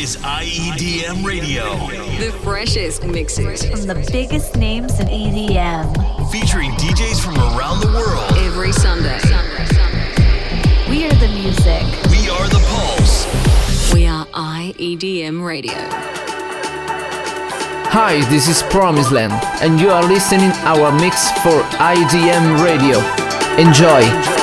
is IEDM Radio. The freshest mixes from the biggest names in EDM. Featuring DJs from around the world. Every Sunday. We are the music. We are the pulse. We are IEDM Radio. Hi, this is Promise Land, and you are listening our mix for IDM Radio. Enjoy.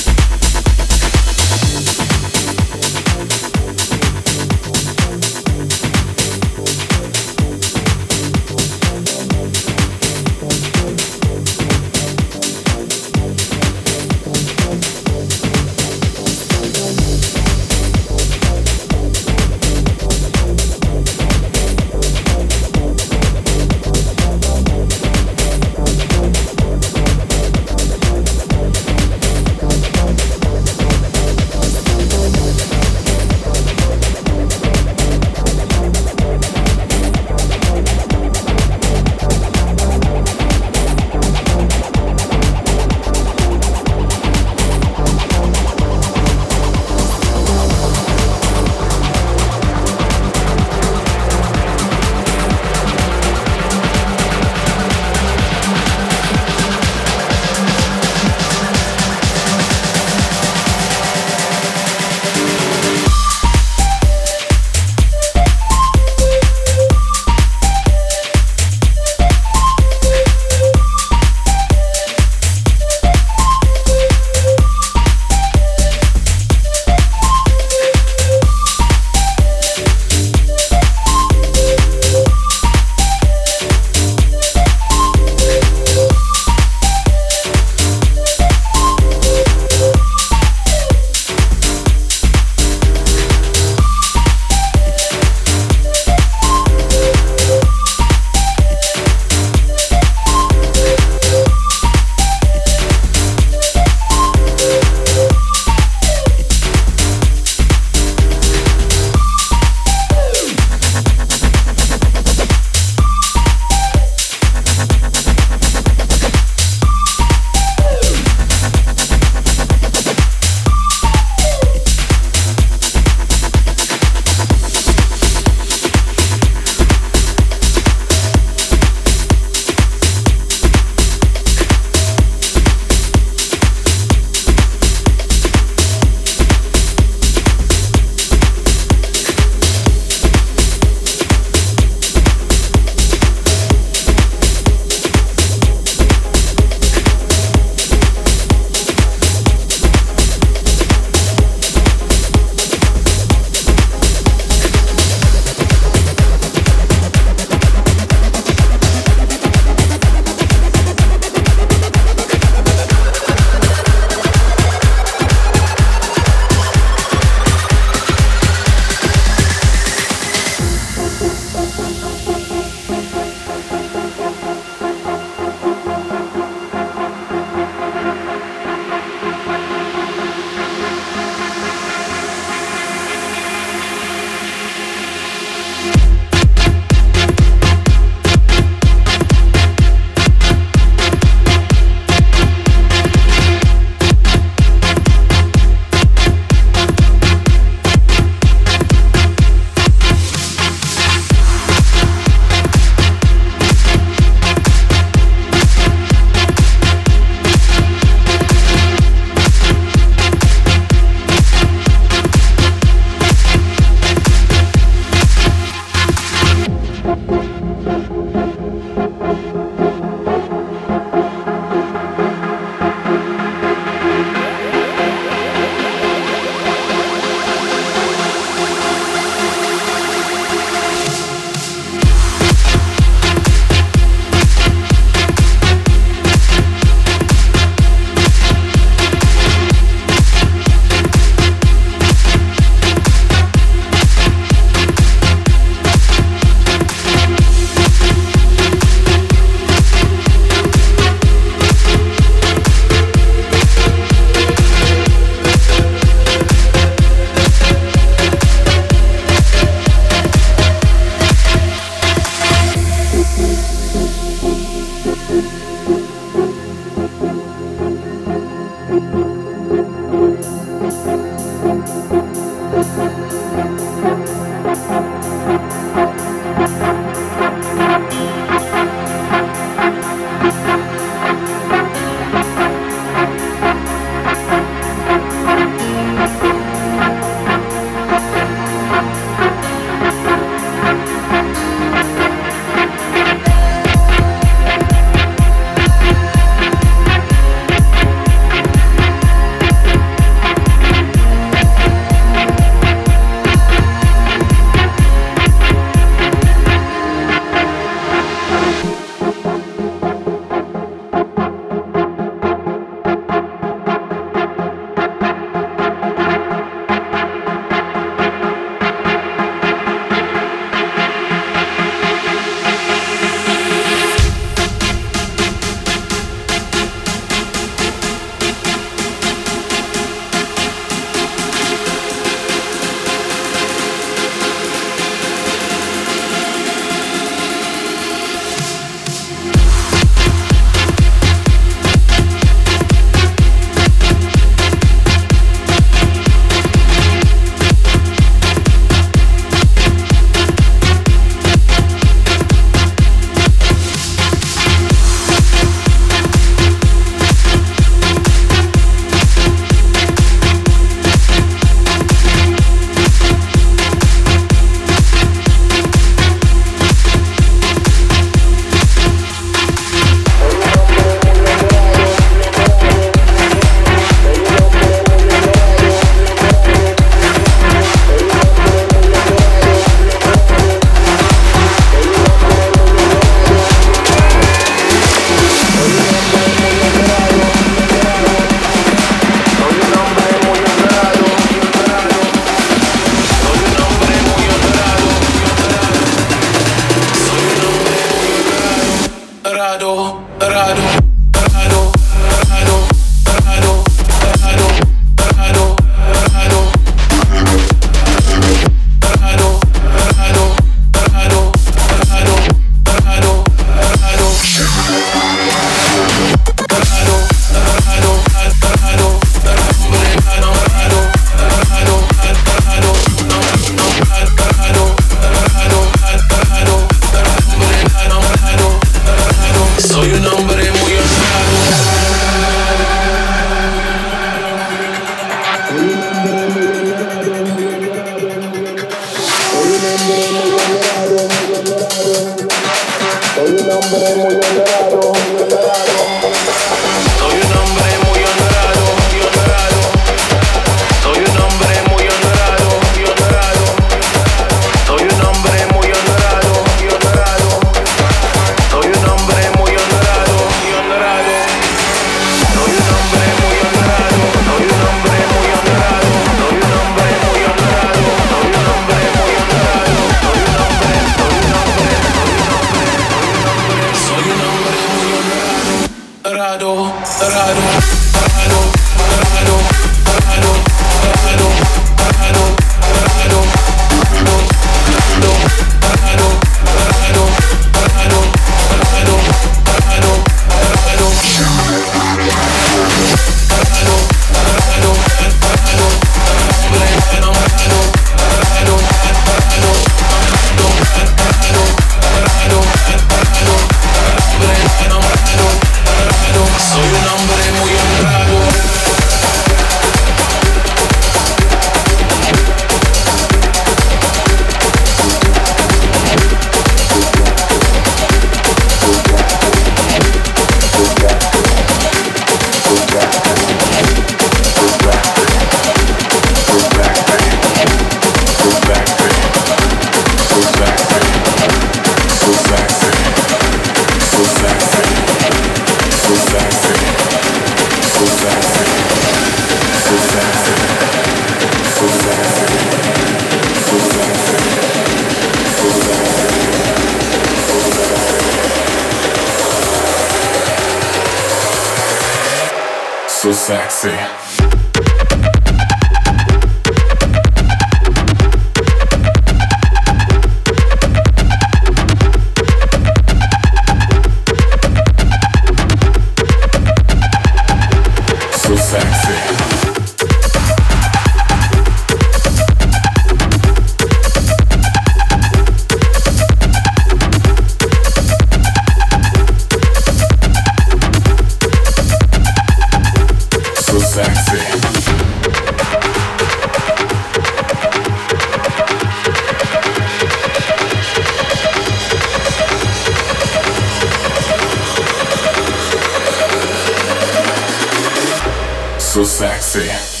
so sexy.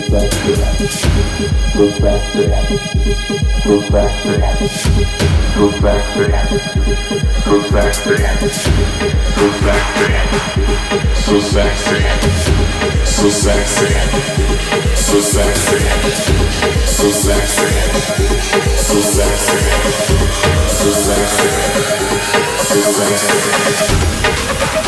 sexy, so sexy, so sexy.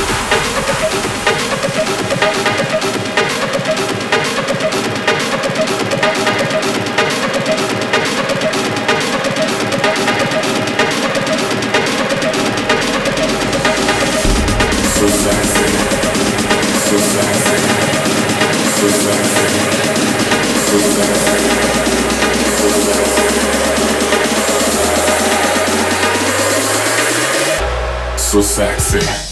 My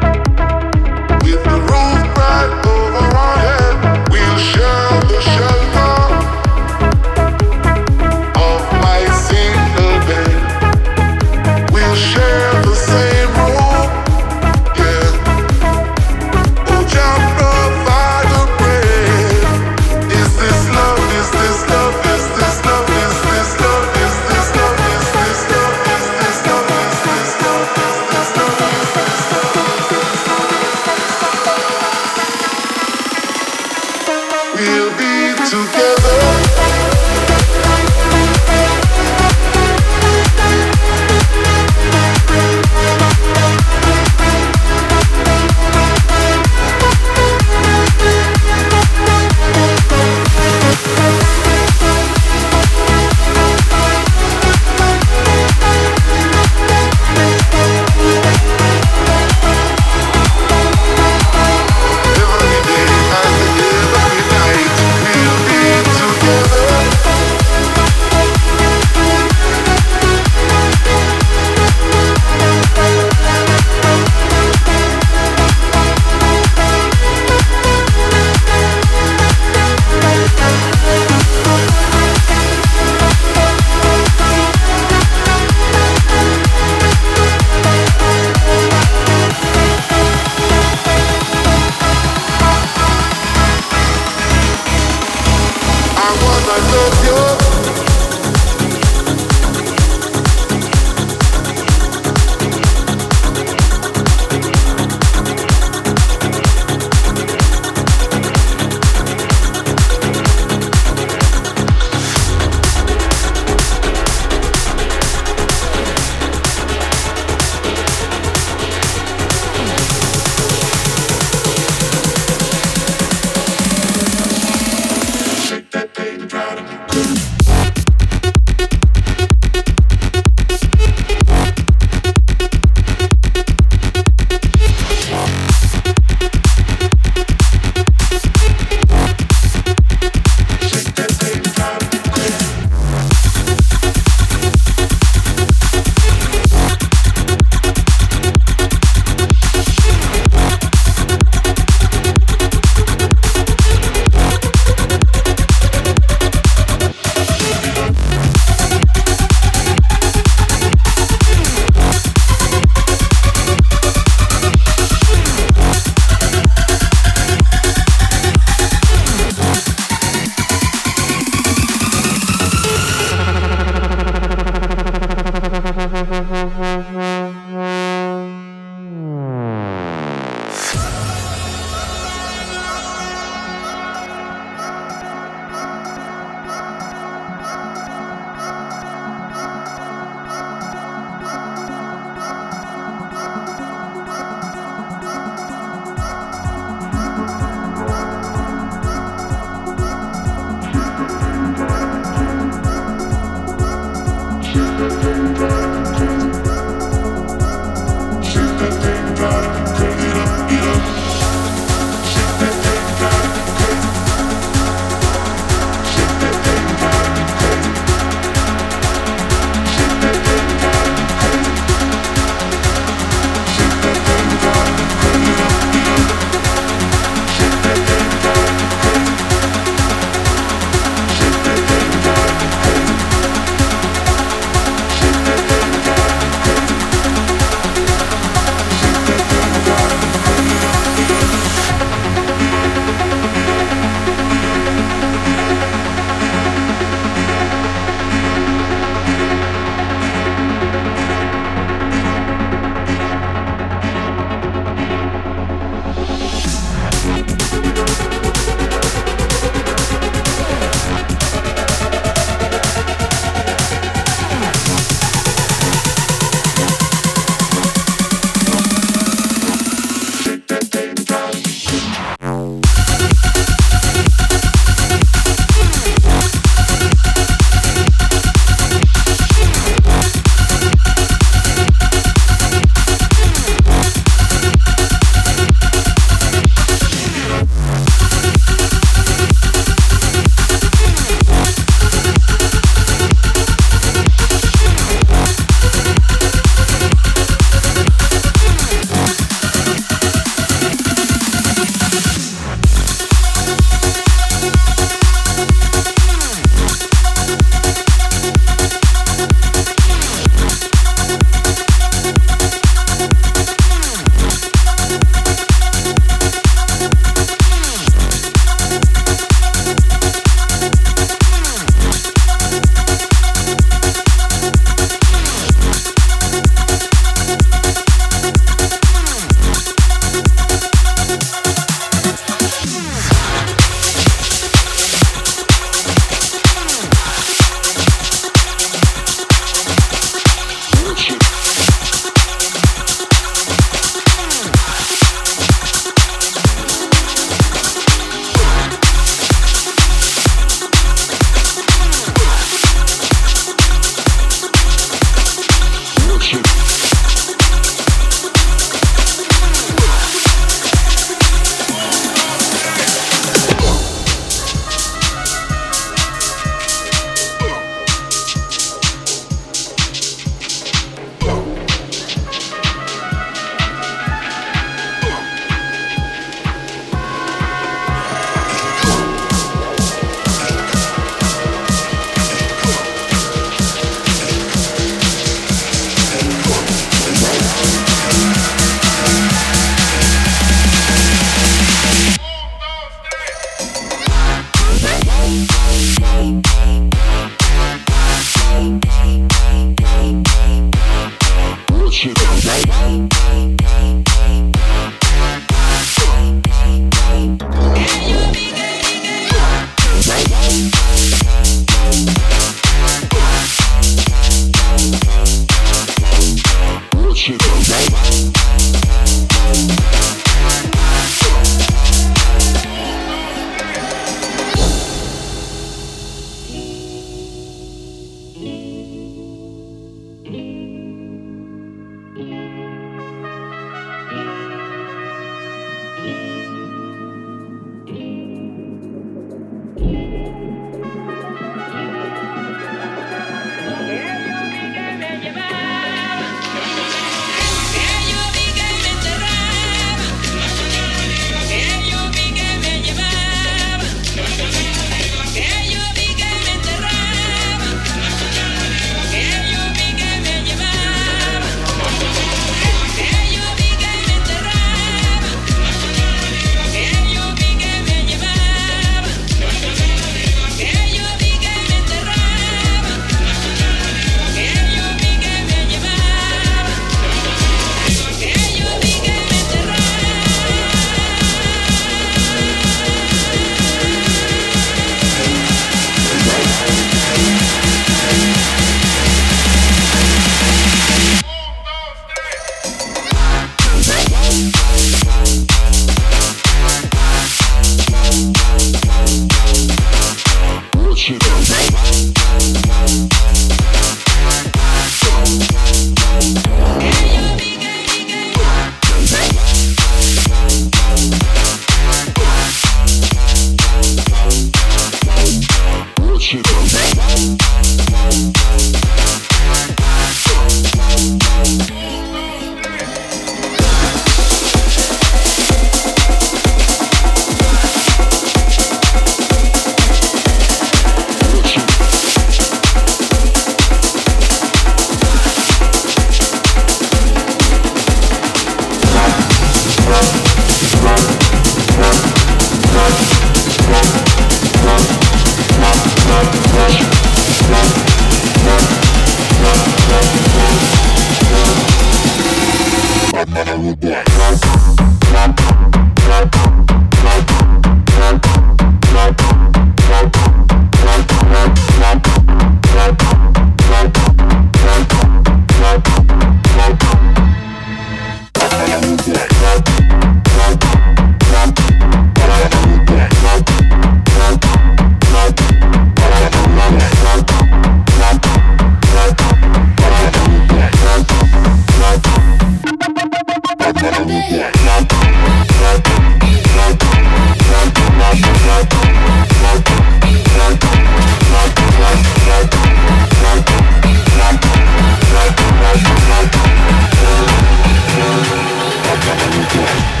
Yeah.